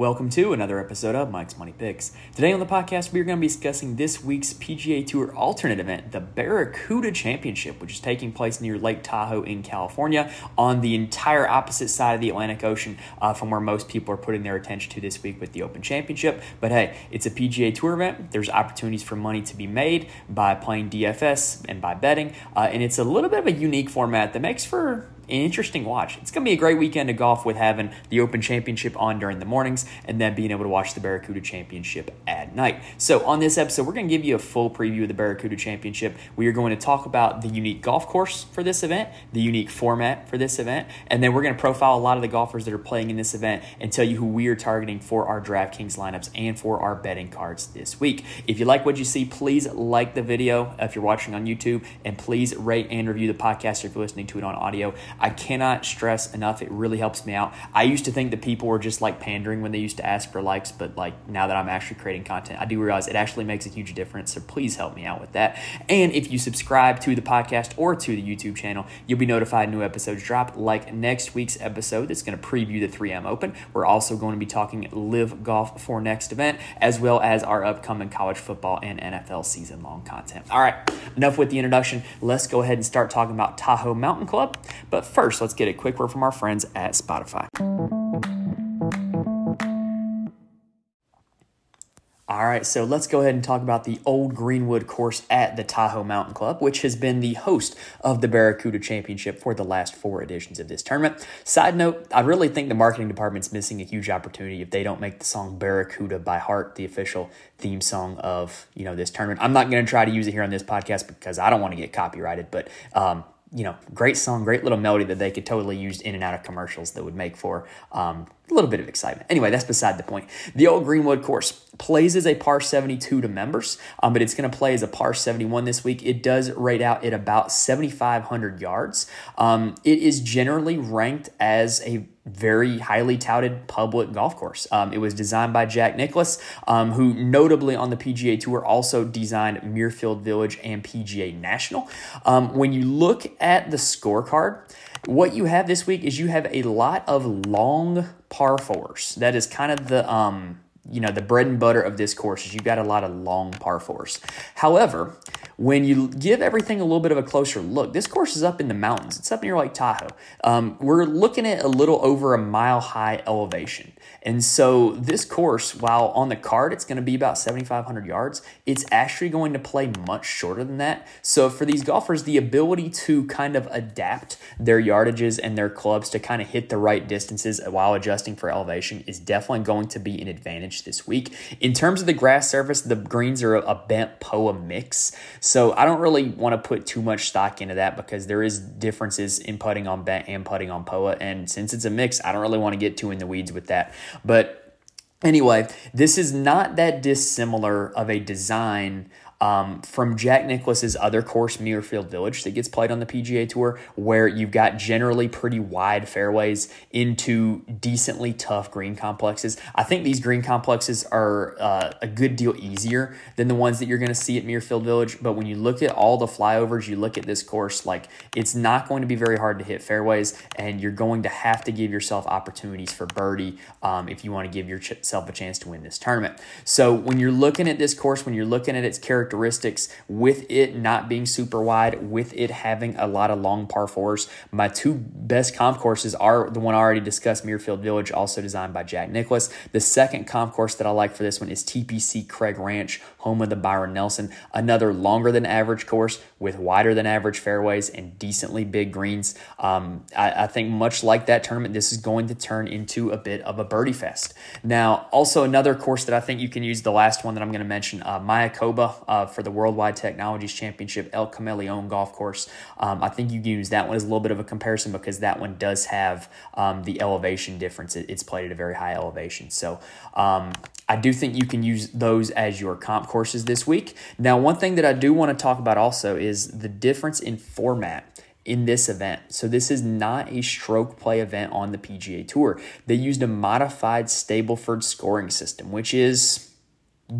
Welcome to another episode of Mike's Money Picks. Today on the podcast, we are going to be discussing this week's PGA Tour alternate event, the Barracuda Championship, which is taking place near Lake Tahoe in California on the entire opposite side of the Atlantic Ocean uh, from where most people are putting their attention to this week with the Open Championship. But hey, it's a PGA Tour event. There's opportunities for money to be made by playing DFS and by betting. Uh, and it's a little bit of a unique format that makes for interesting watch. It's going to be a great weekend of golf with having the Open Championship on during the mornings and then being able to watch the Barracuda Championship at night. So, on this episode, we're going to give you a full preview of the Barracuda Championship. We are going to talk about the unique golf course for this event, the unique format for this event, and then we're going to profile a lot of the golfers that are playing in this event and tell you who we are targeting for our DraftKings lineups and for our betting cards this week. If you like what you see, please like the video if you're watching on YouTube, and please rate and review the podcast if you're listening to it on audio. I cannot stress enough. It really helps me out. I used to think that people were just like pandering when they used to ask for likes, but like now that I'm actually creating content, I do realize it actually makes a huge difference. So please help me out with that. And if you subscribe to the podcast or to the YouTube channel, you'll be notified new episodes drop. Like next week's episode, that's going to preview the 3M Open. We're also going to be talking live golf for next event, as well as our upcoming college football and NFL season long content. All right, enough with the introduction. Let's go ahead and start talking about Tahoe Mountain Club. But first, let's get a quick word from our friends at Spotify. All right, so let's go ahead and talk about the Old Greenwood course at the Tahoe Mountain Club, which has been the host of the Barracuda Championship for the last four editions of this tournament. Side note, I really think the marketing department's missing a huge opportunity if they don't make the song Barracuda by heart the official theme song of, you know, this tournament. I'm not going to try to use it here on this podcast because I don't want to get copyrighted, but um, you know, great song, great little melody that they could totally use in and out of commercials that would make for um, a little bit of excitement. Anyway, that's beside the point. The old Greenwood course plays as a par 72 to members, um, but it's going to play as a par 71 this week. It does rate out at about 7,500 yards. Um, it is generally ranked as a very highly touted public golf course. Um, it was designed by Jack Nicklaus, um, who notably on the PGA Tour also designed Muirfield Village and PGA National. Um, when you look at the scorecard, what you have this week is you have a lot of long par fours. That is kind of the um, you know the bread and butter of this course is you've got a lot of long par fours. However, when you give everything a little bit of a closer look, this course is up in the mountains. It's up near Lake Tahoe. Um, we're looking at a little over a mile high elevation. And so this course, while on the card it's going to be about 7,500 yards, it's actually going to play much shorter than that. So for these golfers, the ability to kind of adapt their yardages and their clubs to kind of hit the right distances while adjusting for elevation is definitely going to be an advantage this week. In terms of the grass surface, the greens are a bent POA mix. So I don't really want to put too much stock into that because there is differences in putting on bent and putting on POA. And since it's a mix, I don't really want to get too in the weeds with that. But anyway, this is not that dissimilar of a design um, from Jack Nicklaus's other course, Muirfield Village, that gets played on the PGA Tour, where you've got generally pretty wide fairways into decently tough green complexes. I think these green complexes are uh, a good deal easier than the ones that you're going to see at Muirfield Village. But when you look at all the flyovers, you look at this course, like it's not going to be very hard to hit fairways, and you're going to have to give yourself opportunities for birdie um, if you want to give yourself a chance to win this tournament. So when you're looking at this course, when you're looking at its character characteristics with it not being super wide, with it having a lot of long par fours. My two best comp courses are the one I already discussed, Muirfield Village, also designed by Jack Nicklaus. The second comp course that I like for this one is TPC Craig Ranch, home of the Byron Nelson. Another longer than average course with wider than average fairways and decently big greens. Um, I, I think much like that tournament, this is going to turn into a bit of a birdie fest. Now, also another course that I think you can use, the last one that I'm going to mention, uh, Mayakoba. Uh, for the Worldwide Technologies Championship El Camaleon Golf Course. Um, I think you can use that one as a little bit of a comparison because that one does have um, the elevation difference. It, it's played at a very high elevation. So um, I do think you can use those as your comp courses this week. Now, one thing that I do want to talk about also is the difference in format in this event. So this is not a stroke play event on the PGA Tour. They used a modified Stableford scoring system, which is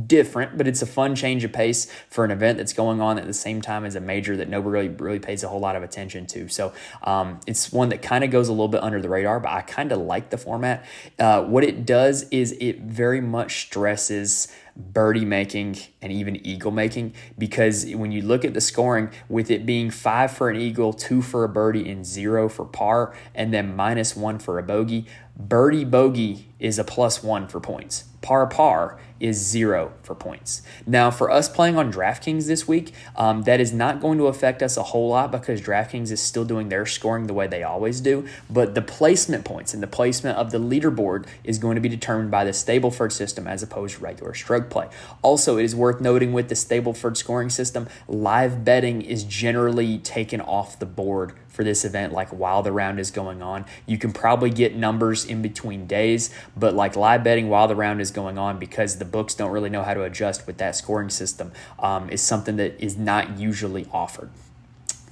different, but it's a fun change of pace for an event that's going on at the same time as a major that nobody really, really pays a whole lot of attention to. So um, it's one that kind of goes a little bit under the radar, but I kind of like the format. Uh, what it does is it very much stresses birdie making and even eagle making because when you look at the scoring with it being five for an eagle two for a birdie and zero for par and then minus one for a bogey birdie bogey is a plus one for points par par is zero for points. Now, for us playing on DraftKings this week, um, that is not going to affect us a whole lot because DraftKings is still doing their scoring the way they always do. But the placement points and the placement of the leaderboard is going to be determined by the Stableford system as opposed to regular stroke play. Also, it is worth noting with the Stableford scoring system, live betting is generally taken off the board for this event, like while the round is going on. You can probably get numbers in between days, but like live betting while the round is going on because the books don't really know how to adjust with that scoring system um, is something that is not usually offered.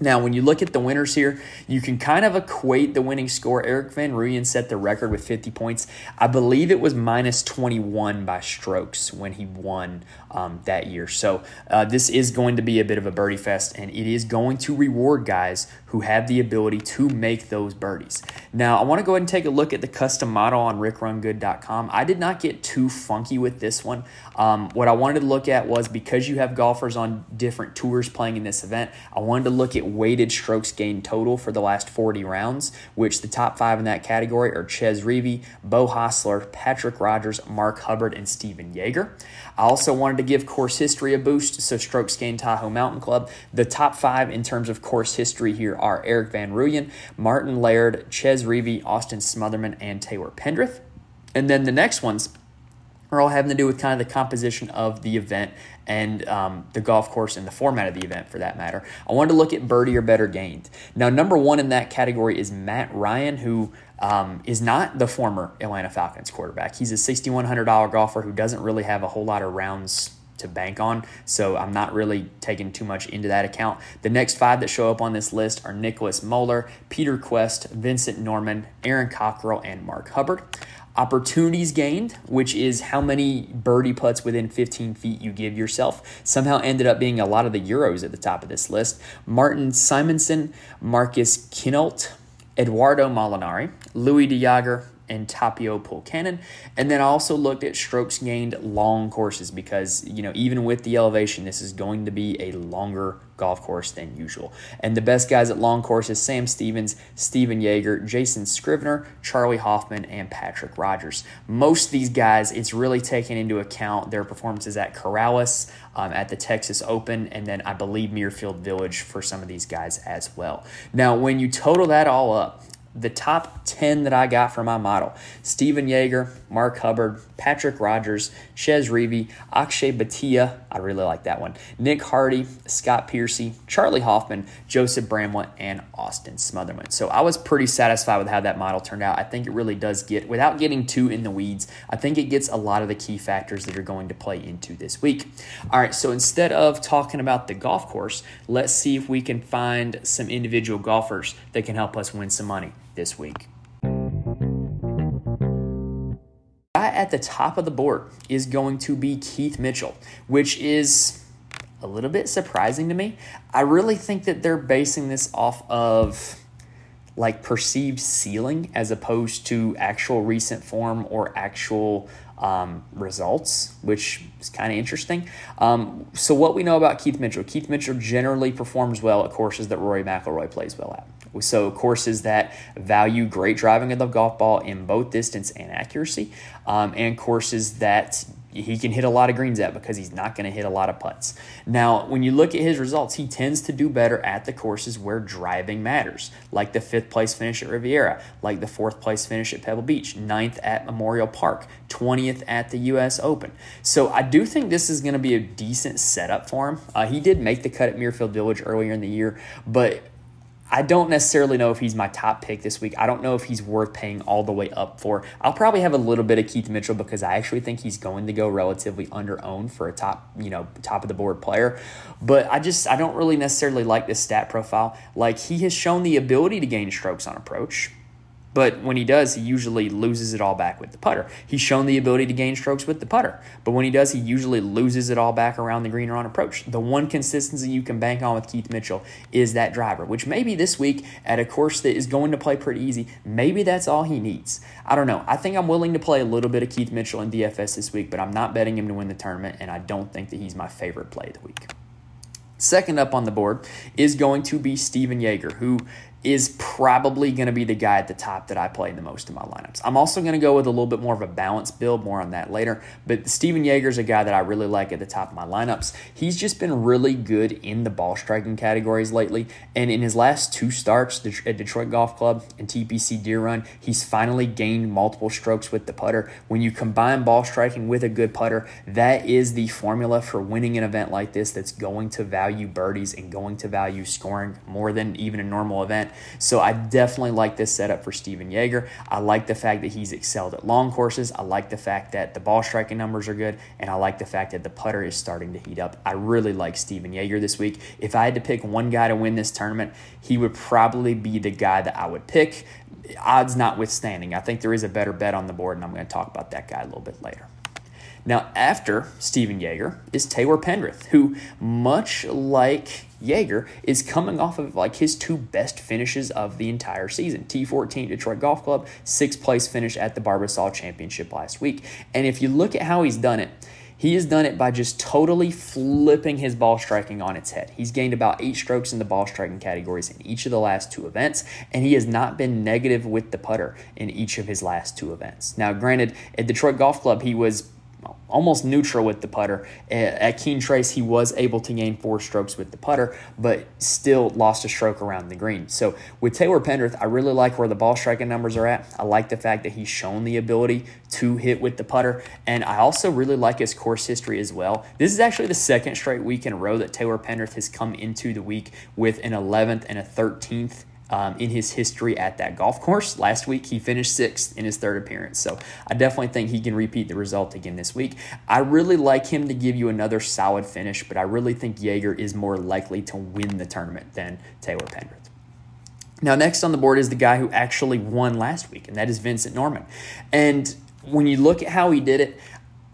Now, when you look at the winners here, you can kind of equate the winning score. Erik Van Rooyen set the record with 50 points. I believe it was minus 21 by strokes when he won um, that year. So, uh, this is going to be a bit of a birdie fest, and it is going to reward guys who have the ability to make those birdies. Now, I want to go ahead and take a look at the custom model on rickrungood.com. I did not get too funky with this one. Um, what I wanted to look at was because you have golfers on different tours playing in this event, I wanted to look at weighted strokes gained total for the last 40 rounds, which the top five in that category are Chez Reavie, Beau Hossler, Patrick Rodgers, Mark Hubbard, and Stephan Jaeger. I also wanted to give course history a boost, so strokes gained Tahoe Mountain Club. The top five in terms of course history here are Erik Van Rooyen, Martin Laird, Chez Reavie, Austin Smotherman, and Taylor Pendrith. And then the next ones are all having to do with kind of the composition of the event and um, the golf course and the format of the event for that matter. I wanted to look at birdie or better gained. Now, number one in that category is Matt Ryan, who um, is not the former Atlanta Falcons quarterback. He's a $6,100 golfer who doesn't really have a whole lot of rounds to bank on. So I'm not really taking too much into that account. The next five that show up on this list are Nicholas Moeller, Peter Kuest, Vincent Norrman, Aaron Cockerill, and Mark Hubbard opportunities gained, which is how many birdie putts within 15 feet you give yourself, somehow ended up being a lot of the Euros at the top of this list. Martin Simonsen, Marcus Kinhult, Edoardo Molinari, Louis De Jager, and Tapio Pulkkanen. And then I also looked at strokes gained long courses because, you know, even with the elevation, this is going to be a longer golf course than usual. And the best guys at long courses Sam Stevens, Stephan Jaeger, Jason Scrivener, Charley Hoffman, and Patrick Rodgers. Most of these guys, it's really taken into account their performances at Corales, um, at the Texas Open, and then I believe Muirfield Village for some of these guys as well. Now, when you total that all up, the top 10 that I got from my model Stephan Jaeger, Mark Hubbard, Patrick Rodgers, Chez Reavie, Akshay Bhatia, I really like that one, Nick Hardy, Scott Piercy, Charley Hoffman, Joseph Bramlett, and Austin Smotherman. So I was pretty satisfied with how that model turned out. I think it really does get, without getting too in the weeds, I think it gets a lot of the key factors that are going to play into this week. All right, so instead of talking about the golf course, let's see if we can find some individual golfers that can help us win some money this week. Guy at the top of the board is going to be Keith Mitchell, which is a little bit surprising to me. I really think that they're basing this off of like perceived ceiling as opposed to actual recent form or actual um, results, which is kind of interesting. Um, so, what we know about Keith Mitchell Keith Mitchell generally performs well at courses that Rory McIlroy plays well at. So, courses that value great driving of the golf ball in both distance and accuracy, um, and courses that he can hit a lot of greens at because he's not going to hit a lot of putts. Now, when you look at his results, he tends to do better at the courses where driving matters, like the fifth place finish at Riviera, like the fourth place finish at Pebble Beach, ninth at Memorial Park, 20th at the U.S. Open. So I do think this is going to be a decent setup for him. Uh, he did make the cut at Muirfield Village earlier in the year, but I don't necessarily know if he's my top pick this week. I don't know if he's worth paying all the way up for. I'll probably have a little bit of Keith Mitchell because I actually think he's going to go relatively under owned for a top, you know, top of the board player. But I just I don't really necessarily like this stat profile. Like he has shown the ability to gain strokes on approach But when he does, he usually loses it all back with the putter. He's shown the ability to gain strokes with the putter, but when he does, he usually loses it all back around the green or on approach. The one consistency you can bank on with Keith Mitchell is that driver, which maybe this week at a course that is going to play pretty easy, maybe that's all he needs. I don't know. I think I'm willing to play a little bit of Keith Mitchell in DFS this week, but I'm not betting him to win the tournament, and I don't think that he's my favorite play of the week. Second up on the board is going to be Stephan Jaeger, who is probably going to be the guy at the top that I play the most in my lineups. I'm also going to go with a little bit more of a balanced build, more on that later. But Stephan Jaeger is a guy that I really like at the top of my lineups. He's just been really good in the ball striking categories lately. And in his last two starts at Detroit Golf Club and TPC Deer Run, he's finally gained multiple strokes with the putter. When you combine ball striking with a good putter, that is the formula for winning an event like this that's going to value birdies and going to value scoring more than even a normal event. So I definitely like this setup for Stephan Jaeger. I like the fact that he's excelled at long courses. I like the fact that the ball striking numbers are good. And I like the fact that the putter is starting to heat up. I really like Stephan Jaeger this week. If I had to pick one guy to win this tournament, he would probably be the guy that I would pick. Odds notwithstanding, I think there is a better bet on the board, and I'm going to talk about that guy a little bit later. Now, after Stephan Jaeger is Taylor Pendrith, who, much like Jaeger, is coming off of like his two best finishes of the entire season. T14 Detroit Golf Club, sixth place finish at the Barbasol Championship last week. And if you look at how he's done it, he has done it by just totally flipping his ball striking on its head. He's gained about eight strokes in the ball striking categories in each of the last two events, and he has not been negative with the putter in each of his last two events. Now, granted, at Detroit Golf Club, he was almost neutral with the putter. At Keene Trace, he was able to gain four strokes with the putter, but still lost a stroke around the green. So with Taylor Pendrith, I really like where the ball striking numbers are at. I like the fact that he's shown the ability to hit with the putter, and I also really like his course history as well. This is actually the second straight week in a row that Taylor Pendrith has come into the week with an 11th and a 13th um, in his history at that golf course. Last week, he finished sixth in his third appearance. So I definitely think he can repeat the result again this week. I really like him to give you another solid finish, but I really think Jaeger is more likely to win the tournament than Taylor Pendrith. Now, next on the board is the guy who actually won last week, and that is Vincent Norrman. And when you look at how he did it,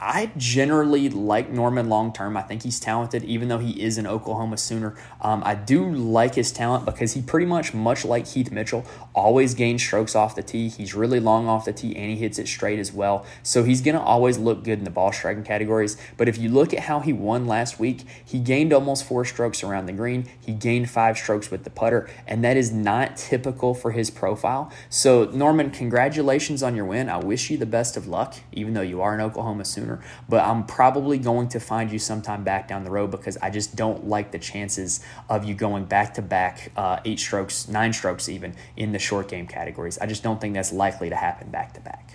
I generally like Norrman long term. I think he's talented, even though he is an Oklahoma Sooner. Um, I do like his talent because he pretty much, much like Heath Mitchell, always gains strokes off the tee. He's really long off the tee and he hits it straight as well. So he's going to always look good in the ball striking categories. But if you look at how he won last week, he gained almost four strokes around the green. He gained five strokes with the putter, and that is not typical for his profile. So, Norrman, congratulations on your win. I wish you the best of luck, even though you are an Oklahoma Sooner sooner. But I'm probably going to find you sometime back down the road because I just don't like the chances of you going back to back uh, eight strokes, nine strokes even in the short game categories. I just don't think that's likely to happen back to back.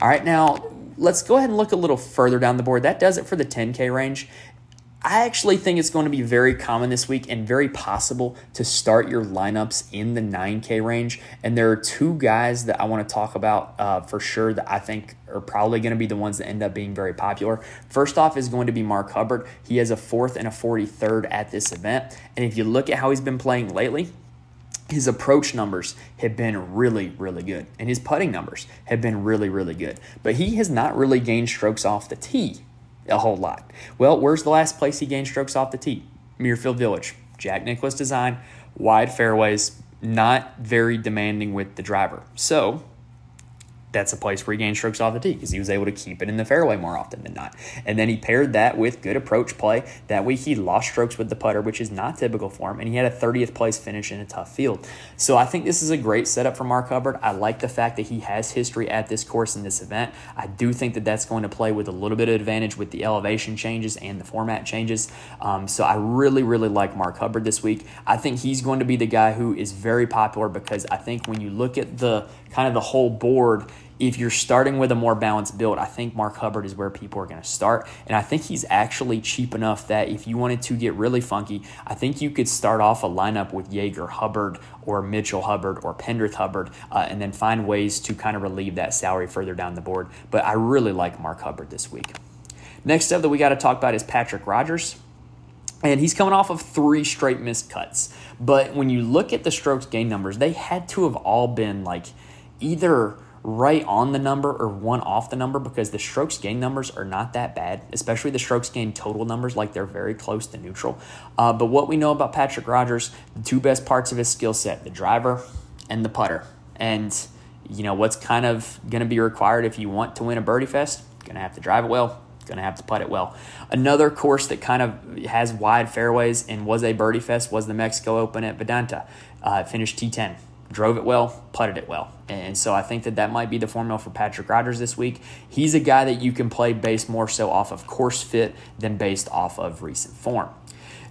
All right, now let's go ahead and look a little further down the board. That does it for the 10K range. I actually think it's going to be very common this week and very possible to start your lineups in the 9K range. And there are two guys that I want to talk about uh, for sure that I think are probably going to be the ones that end up being very popular. First off is going to be Mark Hubbard. He has a fourth and a 43rd at this event. And if you look at how he's been playing lately, his approach numbers have been really, really good, and his putting numbers have been really, really good. But he has not really gained strokes off the tee a whole lot. Well, where's the last place he gained strokes off the tee? Muirfield Village. Jack Nicklaus design, wide fairways, not very demanding with the driver. So that's a place where he gained strokes off the tee because he was able to keep it in the fairway more often than not. And then he paired that with good approach play. That week he lost strokes with the putter, which is not typical for him, and he had a 30th place finish in a tough field. So I think this is a great setup for Mark Hubbard. I like the fact that he has history at this course in this event. I do think that that's going to play with a little bit of advantage with the elevation changes and the format changes. Um, so I really, really like Mark Hubbard this week. I think he's going to be the guy who is very popular because I think when you look at the kind of the whole board, if you're starting with a more balanced build, I think Mark Hubbard is where people are going to start. And I think he's actually cheap enough that if you wanted to get really funky, I think you could start off a lineup with Jaeger, Hubbard, or Mitchell Hubbard, or Pendrith Hubbard, uh, and then find ways to kind of relieve that salary further down the board. But I really like Mark Hubbard this week. Next up that we got to talk about is Patrick Rodgers. And he's coming off of three straight missed cuts. But when you look at the strokes gain numbers, they had to have all been like either right on the number or one off the number because the strokes gain numbers are not that bad, especially the strokes gain total numbers, like they're very close to neutral. Uh, but what we know about Patrick Rodgers, the two best parts of his skill set, the driver and the putter. And, you know, what's kind of going to be required if you want to win a Birdie Fest? Going to have to drive it well, going to have to putt it well. Another course that kind of has wide fairways and was a birdie fest was the Mexico Open at Vidanta. Uh, finished T10 drove it well, putted it well. And so I think that that might be the formula for Patrick Rodgers this week. He's a guy that you can play based more so off of course fit than based off of recent form.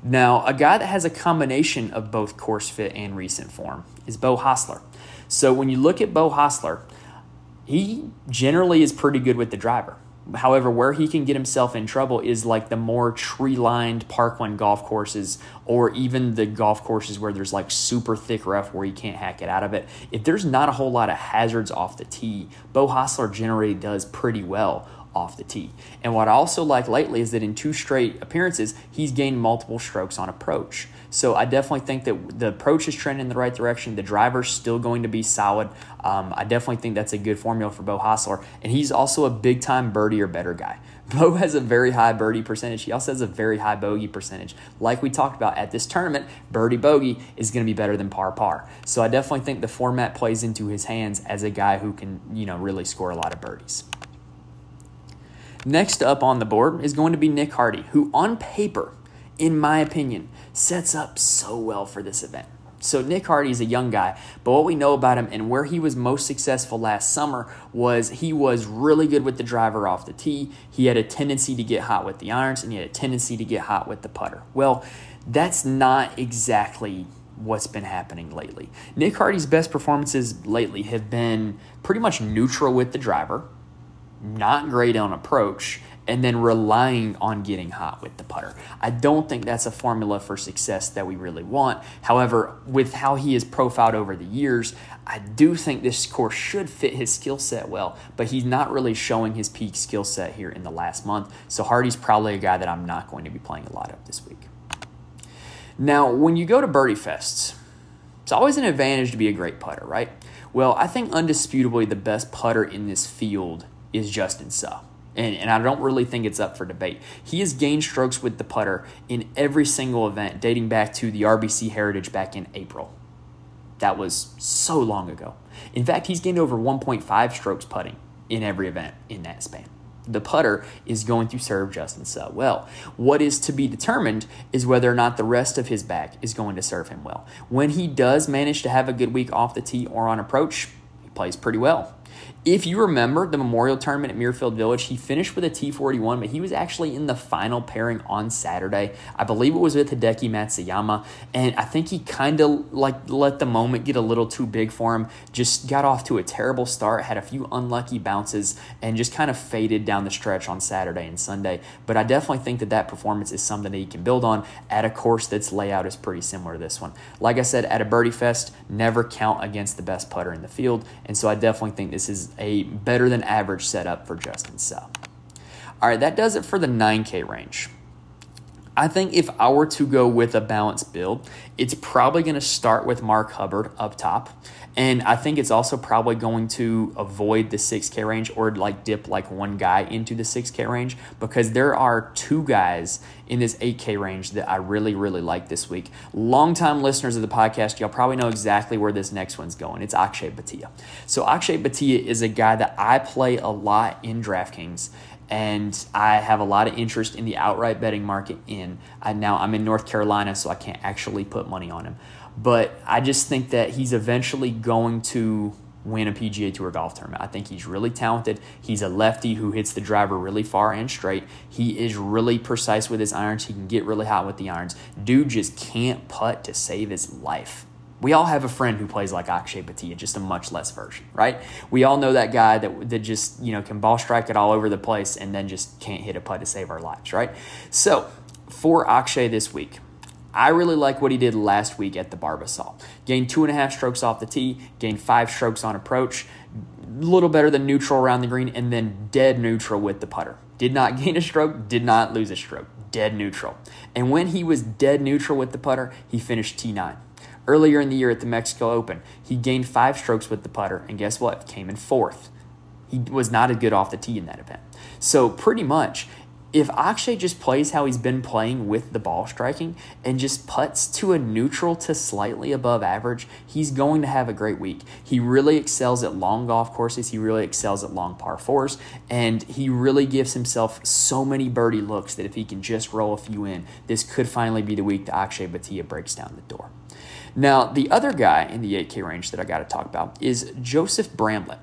Now, a guy that has a combination of both course fit and recent form is Beau Hossler. So when you look at Beau Hossler, he generally is pretty good with the driver. However, where he can get himself in trouble is like the more tree lined parkland golf courses, or even the golf courses where there's like super thick rough where you can't hack it out of it. If there's not a whole lot of hazards off the tee, Beau Hossler generally does pretty well off the tee. And what I also like lately is that in two straight appearances, he's gained multiple strokes on approach. So I definitely think that the approach is trending in the right direction. The driver's still going to be solid. Um, I definitely think that's a good formula for Beau Hossler. And he's also a big time birdie or better guy. Beau has a very high birdie percentage. He also has a very high bogey percentage. Like we talked about at this tournament, birdie bogey is going to be better than par par. So I definitely think the format plays into his hands as a guy who can, you know, really score a lot of birdies. Next up on the board is going to be Nick Hardy, who on paper in my opinion, sets up so well for this event. So Nick Hardy is a young guy, but what we know about him and where he was most successful last summer was he was really good with the driver off the tee. He had a tendency to get hot with the irons and he had a tendency to get hot with the putter. Well, that's not exactly what's been happening lately. Nick Hardy's best performances lately have been pretty much neutral with the driver, not great on approach, and then relying on getting hot with the putter. I don't think that's a formula for success that we really want. However, with how he is profiled over the years, I do think this course should fit his skill set well, but he's not really showing his peak skill set here in the last month. So Hardy's probably a guy that I'm not going to be playing a lot of this week. Now, when you go to birdie fests, it's always an advantage to be a great putter, right? Well, I think undisputably the best putter in this field is Justin Suh and, and I don't really think it's up for debate. He has gained strokes with the putter in every single event dating back to the RBC Heritage back in April. That was so long ago. In fact, he's gained over 1.5 strokes putting in every event in that span. The putter is going to serve Justin Suh well. What is to be determined is whether or not the rest of his back is going to serve him well. When he does manage to have a good week off the tee or on approach, he plays pretty well. If you remember the Memorial Tournament at Muirfield Village, he finished with a T41, but he was actually in the final pairing on Saturday. I believe it was with Hideki Matsuyama, and I think he kind of like let the moment get a little too big for him. Just got off to a terrible start, had a few unlucky bounces, and just kind of faded down the stretch on Saturday and Sunday. But I definitely think that that performance is something that he can build on at a course that's layout is pretty similar to this one. Like I said, at a Birdie Fest, never count against the best putter in the field, and so I definitely think this is a better than average setup for Justin Suh. All right, that does it for the 9K range. I think if I were to go with a balanced build, it's probably going to start with Mark Hubbard up top. And I think it's also probably going to avoid the 6K range or like dip like one guy into the 6K range because there are two guys in this 8K range that I really, really like this week. Longtime listeners of the podcast, y'all probably know exactly where this next one's going. It's Akshay Bhatia. So Akshay Bhatia is a guy that I play a lot in DraftKings and I have a lot of interest in the outright betting market in. I, now I'm in North Carolina, so I can't actually put money on him. But I just think that he's eventually going to win a PGA Tour golf tournament. I think he's really talented. He's a lefty who hits the driver really far and straight. He is really precise with his irons. He can get really hot with the irons. Dude just can't putt to save his life. We all have a friend who plays like Akshay Bhatia, just a much less version, right? We all know that guy that, that just, you know, can ball strike it all over the place and then just can't hit a putt to save our lives, right? So for Akshay this week, I really like what he did last week at the Barbasol. Gained two and a half strokes off the tee, gained five strokes on approach. A little better than neutral around the green, and then dead neutral with the putter. Did not gain a stroke, did not lose a stroke, dead neutral. And when he was dead neutral with the putter, he finished T9. Earlier in the year at the Mexico Open, he gained five strokes with the putter, and guess what? Came in fourth. He was not as good off the tee in that event. So, pretty much, if Akshay just plays how he's been playing with the ball striking and just puts to a neutral to slightly above average, he's going to have a great week. He really excels at long golf courses, he really excels at long par fours, and he really gives himself so many birdie looks that if he can just roll a few in, this could finally be the week that Akshay Bhatia breaks down the door. Now, the other guy in the 8K range that I got to talk about is Joseph Bramlett.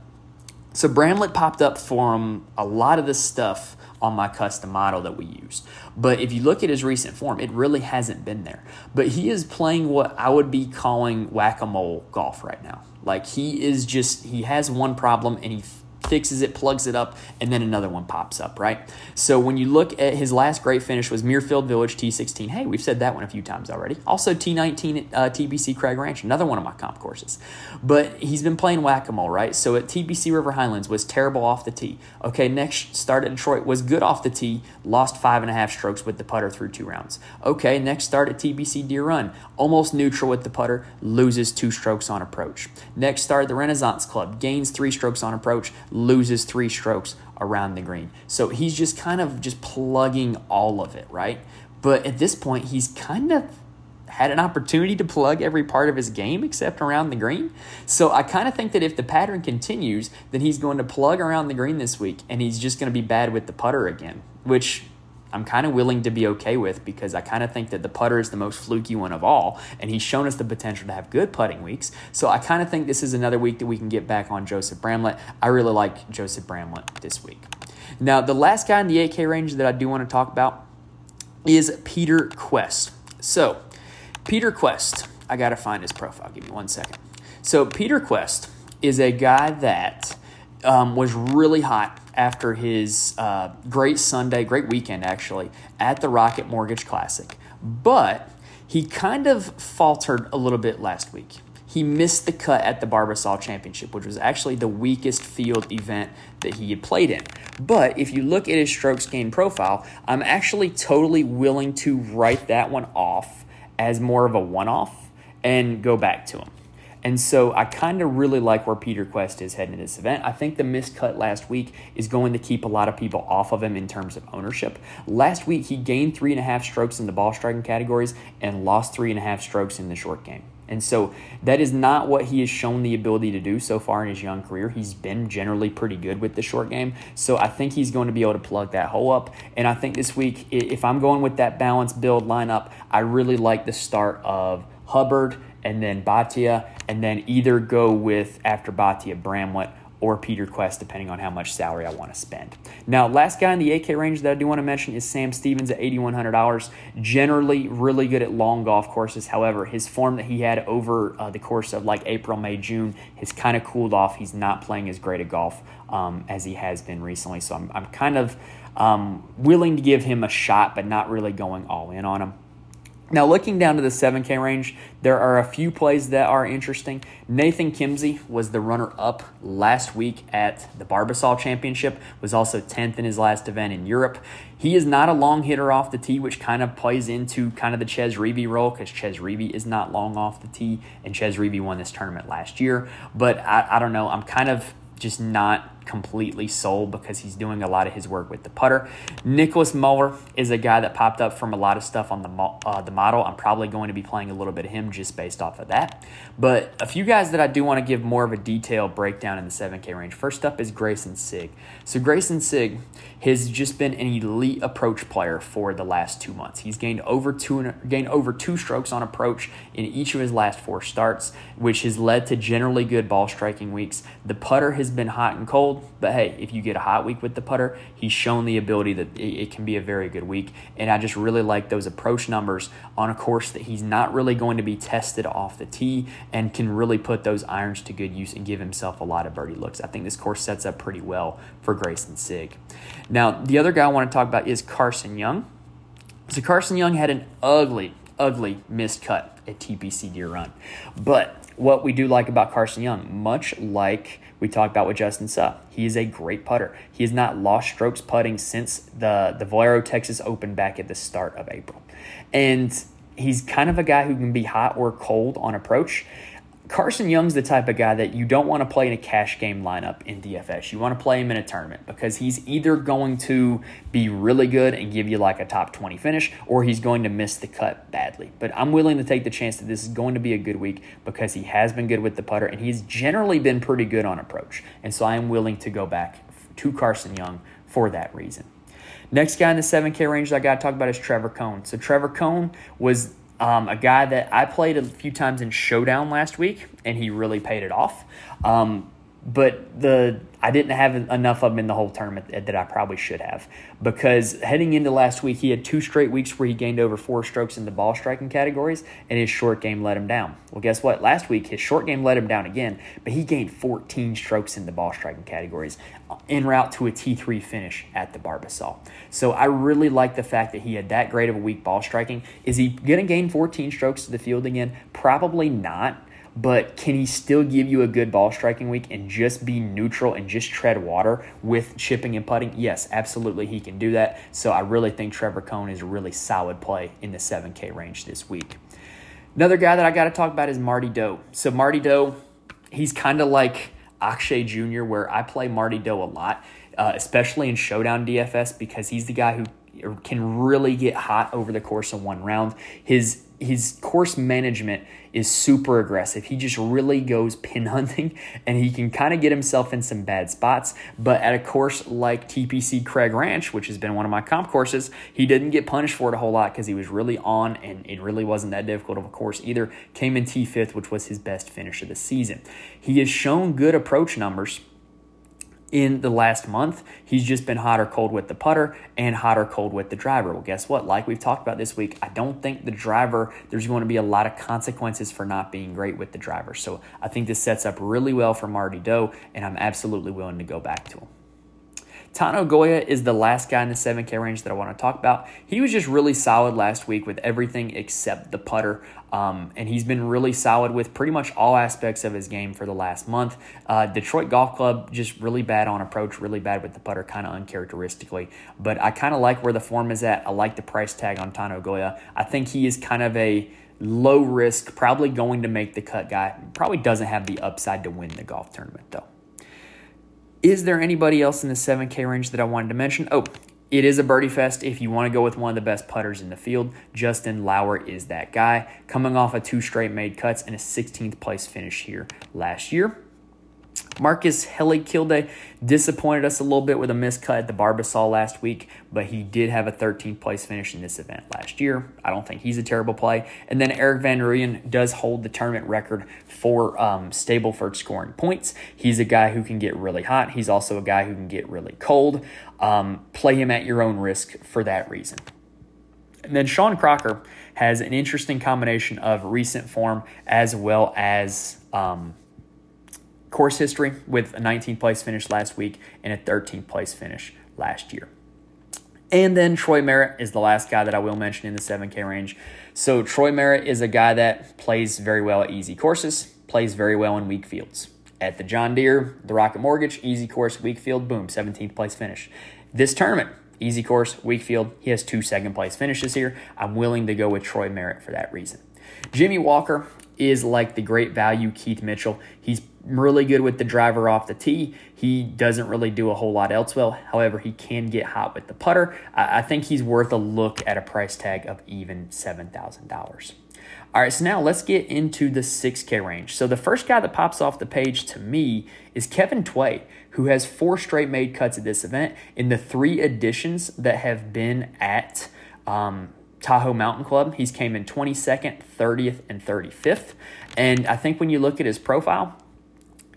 So, Bramlett popped up for him a lot of the stuff on my custom model that we use. But if you look at his recent form, it really hasn't been there. But he is playing what I would be calling whack a mole golf right now. Like he is just, he has one problem and he fixes it, plugs it up, and then another one pops up, right? So when you look at his last great finish was Muirfield Village T16. Hey, we've said that one a few times already. Also T19 uh, TPC Craig Ranch, another one of my comp courses. But he's been playing whack-a-mole, right? So at TPC River Highlands was terrible off the tee. Okay, next start at Detroit was good off the tee, lost five and a half strokes with the putter through two rounds. Okay, next start at TPC Deer Run, almost neutral with the putter, loses two strokes on approach. Next start at the Renaissance Club, gains three strokes on approach, loses three strokes around the green. So he's just kind of just plugging all of it, right? But at this point, he's kind of had an opportunity to plug every part of his game except around the green. So I kind of think that if the pattern continues, then he's going to plug around the green this week and he's just going to be bad with the putter again, which I'm kind of willing to be okay with because I kind of think that the putter is the most fluky one of all, and he's shown us the potential to have good putting weeks. So I kind of think this is another week that we can get back on Joseph Bramlett. I really like Joseph Bramlett this week. Now, the last guy in the 8K range that I do want to talk about is Peter Kuest. So, Peter Kuest, I got to find his profile. Give me one second. So, Peter Kuest is a guy that um, was really hot after his uh, great Sunday, great weekend actually, at the Rocket Mortgage Classic. But he kind of faltered a little bit last week. He missed the cut at the Barbasol Championship, which was actually the weakest field event that he had played in. But if you look at his strokes gain profile, I'm actually totally willing to write that one off as more of a one off and go back to him. And so I kind of really like where Peter Kuest is heading in this event. I think the miscut last week is going to keep a lot of people off of him in terms of ownership. Last week, he gained three and a half strokes in the ball striking categories and lost three and a half strokes in the short game. And so that is not what he has shown the ability to do so far in his young career. He's been generally pretty good with the short game. So I think he's going to be able to plug that hole up. And I think this week, if I'm going with that balanced build lineup, I really like the start of Hubbard and then Bhatia, and then either go with after Bhatia Bramlett or Peter Kuest, depending on how much salary I want to spend. Now, last guy in the 8K range that I do want to mention is Sam Stevens at $8,100. Generally, really good at long golf courses. However, his form that he had over uh, the course of like April, May, June has kind of cooled off. He's not playing as great a golf um, as he has been recently. So I'm, I'm kind of um, willing to give him a shot, but not really going all in on him. Now, looking down to the 7K range, there are a few plays that are interesting. Nathan Kimsey was the runner up last week at the Barbasol Championship, was also 10th in his last event in Europe. He is not a long hitter off the tee, which kind of plays into kind of the Chez Reavie role because Chez Reavie is not long off the tee, and Chez Reavie won this tournament last year. But I, I don't know. I'm kind of just not completely sold because he's doing a lot of his work with the putter. Nicholas Muller is a guy that popped up from a lot of stuff on the uh, the model. I'm probably going to be playing a little bit of him just based off of that. But a few guys that I do want to give more of a detailed breakdown in the 7K range. First up is Grayson Sigg. So Grayson Sigg has just been an elite approach player for the last two months. He's gained over two gained over two strokes on approach in each of his last four starts, which has led to generally good ball striking weeks. The putter has been hot and cold cold. But hey, if you get a hot week with the putter, he's shown the ability that it, can be a very good week. And I just really like those approach numbers on a course that he's not really going to be tested off the tee and can really put those irons to good use and give himself a lot of birdie looks. I think this course sets up pretty well for Grayson Sigg. Now, the other guy I want to talk about is Carson Young. So Carson Young had an ugly, ugly missed cut at TPC Deer Run. But what we do like about Carson Young, much like we talked about with Justin Suh, he is a great putter. He has not lost strokes putting since the, the Valero Texas Open back at the start of April. And he's kind of a guy who can be hot or cold on approach. Carson Young's the type of guy that you don't want to play in a cash game lineup in DFS. You want to play him in a tournament because he's either going to be really good and give you like a top 20 finish or he's going to miss the cut badly. But I'm willing to take the chance that this is going to be a good week because he has been good with the putter and he's generally been pretty good on approach. And so I am willing to go back to Carson Young for that reason. Next guy in the 7K range that I got to talk about is Trevor Cone. So Trevor Cone was um, a guy that I played a few times in Showdown last week, and he really paid it off. Um, but the I didn't have enough of him in the whole tournament that I probably should have because heading into last week he had two straight weeks where he gained over four strokes in the ball striking categories and his short game let him down. Well, guess what? Last week his short game let him down again, but he gained 14 strokes in the ball striking categories uh, en route to a T3 finish at the Barbasol. So I really like the fact that he had that great of a week ball striking. Is he going to gain 14 strokes to the field again? Probably not but can he still give you a good ball striking week and just be neutral and just tread water with chipping and putting? Yes, absolutely, he can do that. So I really think Trevor Cone is a really solid play in the 7K range this week. Another guy that I got to talk about is Marty Dou. So Marty Dou, he's kind of like Akshay Jr., where I play Marty Dou a lot, uh, especially in Showdown DFS because he's the guy who can really get hot over the course of one round. His his course management is super aggressive. He just really goes pin hunting and he can kind of get himself in some bad spots. But at a course like TPC Craig Ranch, which has been one of my comp courses, he didn't get punished for it a whole lot because he was really on and it really wasn't that difficult of a course either. Came in T5th, which was his best finish of the season. He has shown good approach numbers in the last month. He's just been hot or cold with the putter and hot or cold with the driver. Well, guess what? Like we've talked about this week, I don't think the driver, there's going to be a lot of consequences for not being great with the driver. So I think this sets up really well for Marty Dou, and I'm absolutely willing to go back to him. Tano Goya is the last guy in the 7K range that I want to talk about. He was just really solid last week with everything except the putter. Um, and he's been really solid with pretty much all aspects of his game for the last month. Uh, Detroit Golf Club just really bad on approach, really bad with the putter, kind of uncharacteristically. But I kind of like where the form is at. I like the price tag on Tano Goya. I think he is kind of a low risk, probably going to make the cut guy. Probably doesn't have the upside to win the golf tournament though. Is there anybody else in the 7K range that I wanted to mention? Oh, it is a birdie fest if you want to go with one of the best putters in the field. Justin Lower is that guy, coming off of two straight made cuts and a 16th place finish here last year. Marcus Helligkilde disappointed us a little bit with a miscut at the Barbasol last week, but he did have a 13th place finish in this event last year. I don't think he's a terrible play. And then Erik van Rooyen does hold the tournament record for um, Stableford scoring points. He's a guy who can get really hot. He's also a guy who can get really cold. Um, play him at your own risk for that reason. And then Sean Crocker has an interesting combination of recent form as well as um, course history with a 19th place finish last week and a 13th place finish last year. And then Troy Merritt is the last guy that I will mention in the 7K range. So Troy Merritt is a guy that plays very well at easy courses, plays very well in weak fields. At the John Deere, the Rocket Mortgage, easy course, weak field, boom, 17th place finish. This tournament, easy course, weak field, he has two second place finishes here. I'm willing to go with Troy Merritt for that reason. Jimmy Walker is like the great value Keith Mitchell. He's really good with the driver off the tee. He doesn't really do a whole lot else well. However, he can get hot with the putter. I think he's worth a look at a price tag of even $7,000. All right, so now let's get into the 6K range. So the first guy that pops off the page to me is Kevin Tway, who has four straight made cuts at this event in the three editions that have been at um, Tahoe Mountain Club. He's came in 22nd, 30th, and 35th. And I think when you look at his profile,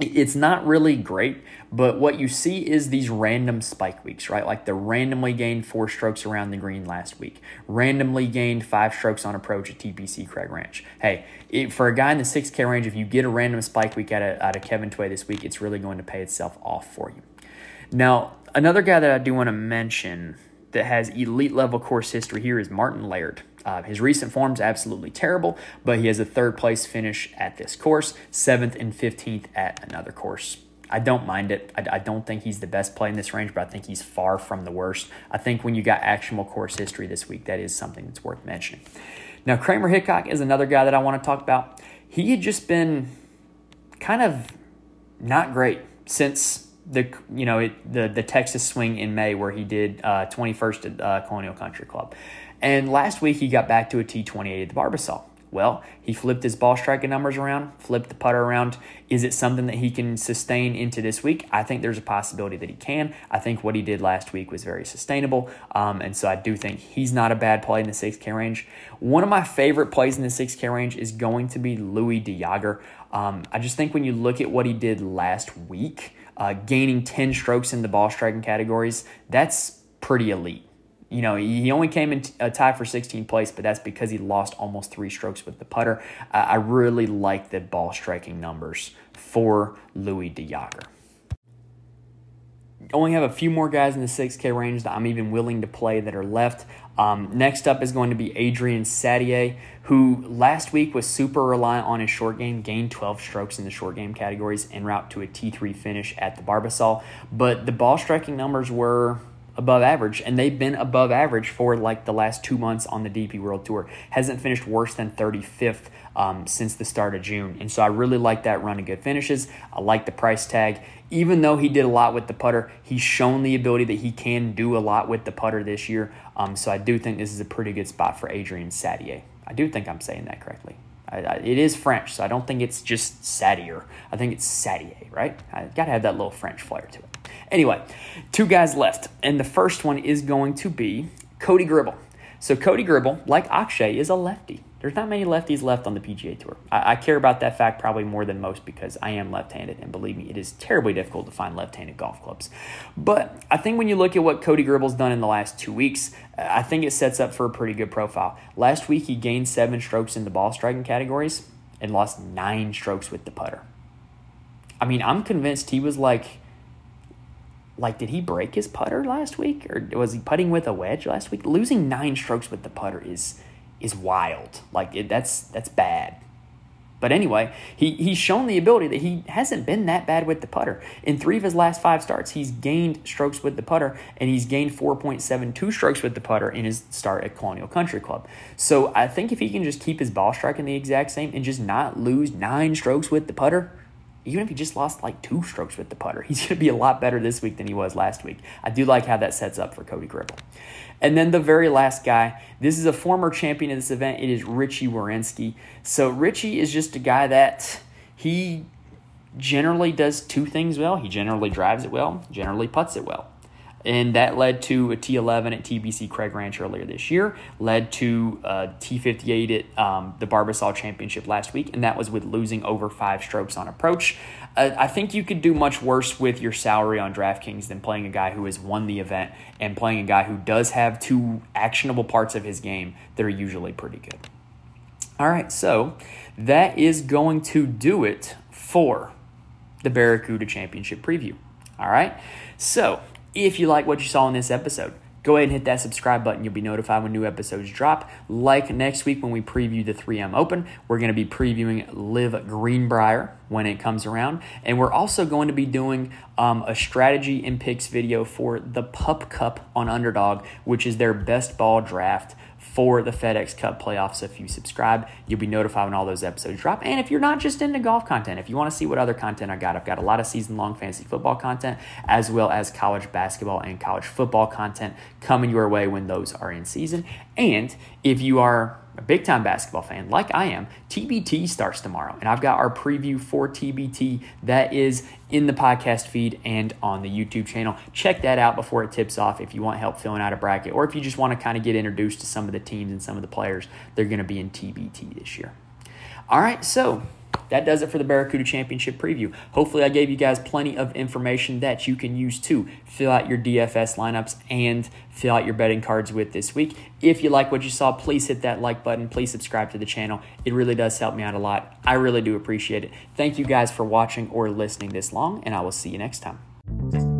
it's not really great, but what you see is these random spike weeks, right? Like the randomly gained four strokes around the green last week, randomly gained five strokes on approach at TPC Craig Ranch. Hey, it, for a guy in the 6K range, if you get a random spike week out of, out of Kevin Tway this week, it's really going to pay itself off for you. Now, another guy that I do want to mention that has elite level course history here is Martin Laird. Uh, his recent form is absolutely terrible, but he has a third place finish at this course, seventh and 15th at another course. I don't mind it. I, I, don't think he's the best play in this range, but I think he's far from the worst. I think when you got actionable course history this week, that is something that's worth mentioning. Now, Kramer Hickok is another guy that I want to talk about. He had just been kind of not great since the you know it, the the Texas swing in May where he did uh, 21st at uh, Colonial Country Club, and last week he got back to a T28 at the Barbasol. Well, he flipped his ball striking numbers around, flipped the putter around. Is it something that he can sustain into this week? I think there's a possibility that he can. I think what he did last week was very sustainable. Um, and so I do think he's not a bad play in the 6K range. One of my favorite plays in the 6K range is going to be Louis DeJager. Um, I just think when you look at what he did last week, uh, gaining 10 strokes in the ball striking categories, that's pretty elite. You know, he only came in a tie for 16th place, but that's because he lost almost three strokes with the putter. Uh, I really like the ball striking numbers for Louis de Jager. Only have a few more guys in the 6K range that I'm even willing to play that are left. Um, next up is going to be Adrien Saddier, who last week was super reliant on his short game, gained 12 strokes in the short game categories en route to a T3 finish at the Barbasol. But the ball striking numbers were above average, and they've been above average for like the last two months on the DP World Tour. Hasn't finished worse than 35th um, since the start of June. And so I really like that run of good finishes. I like the price tag. Even though he did a lot with the putter, he's shown the ability that he can do a lot with the putter this year. Um, so I do think this is a pretty good spot for Adrien Saddier. I do think I'm saying that correctly. I, I, it is French, so I don't think it's just Satier. I think it's Satier, right? I got to have that little French flair to it. Anyway, two guys left, and the first one is going to be Cody Gribble. So Cody Gribble, like Akshay, is a lefty. There's not many lefties left on the PGA Tour. I, I, care about that fact probably more than most because I am left handed, and believe me, it is terribly difficult to find left handed golf clubs. But I think when you look at what Cody Gribble's done in the last two weeks, I think it sets up for a pretty good profile. Last week, he gained seven strokes in the ball striking categories and lost nine strokes with the putter. I mean, I'm convinced he was like like did he break his putter last week or was he putting with a wedge last week losing nine strokes with the putter is is wild. Like it, that's that's bad. But anyway, he, he's shown the ability that he hasn't been that bad with the putter. In three of his last five starts, he's gained strokes with the putter, and he's gained 4.72 strokes with the putter in his start at Colonial Country Club. So I think if he can just keep his ball striking the exact same and just not lose nine strokes with the putter, even if he just lost like two strokes with the putter, he's going to be a lot better this week than he was last week. I do like how that sets up for Cody Gribble. And then the very last guy, this is a former champion of this event. It is Richie Werenski. So Richie is just a guy that he generally does two things well. He generally drives it well, generally puts it well and that led to a T11 at TPC Craig Ranch earlier this year, led to a T58 at um, the Barbasol Championship last week, and that was with losing over five strokes on approach. Uh, I think you could do much worse with your salary on DraftKings than playing a guy who has won the event and playing a guy who does have two actionable parts of his game that are usually pretty good. All right, so that is going to do it for the Barracuda Championship preview. All right, so if you like what you saw in this episode, go ahead and hit that subscribe button. You'll be notified when new episodes drop. Like next week when we preview the 3M Open, we're going to be previewing LIV Greenbrier when it comes around. And we're also going to be doing um, a strategy and picks video for the Pup Cup on Underdog, which is their best ball draft for the FedEx Cup playoffs. If you subscribe, you'll be notified when all those episodes drop. And if you're not just into golf content, if you want to see what other content I got, I've got a lot of season long fantasy football content as well as college basketball and college football content coming your way when those are in season. And if you are a big time basketball fan like I am, TBT starts tomorrow. And I've got our preview for TBT that is in the podcast feed and on the YouTube channel. Check that out before it tips off if you want help filling out a bracket or if you just want to kind of get introduced to some of the teams and some of the players they're going to be in TBT this year. All right, so that does it for the Barracuda Championship preview. Hopefully, I gave you guys plenty of information that you can use to fill out your DFS lineups and fill out your betting cards with this week. If you like what you saw, please hit that like button. Please subscribe to the channel. It really does help me out a lot. I really do appreciate it. Thank you guys for watching or listening this long, and I will see you next time.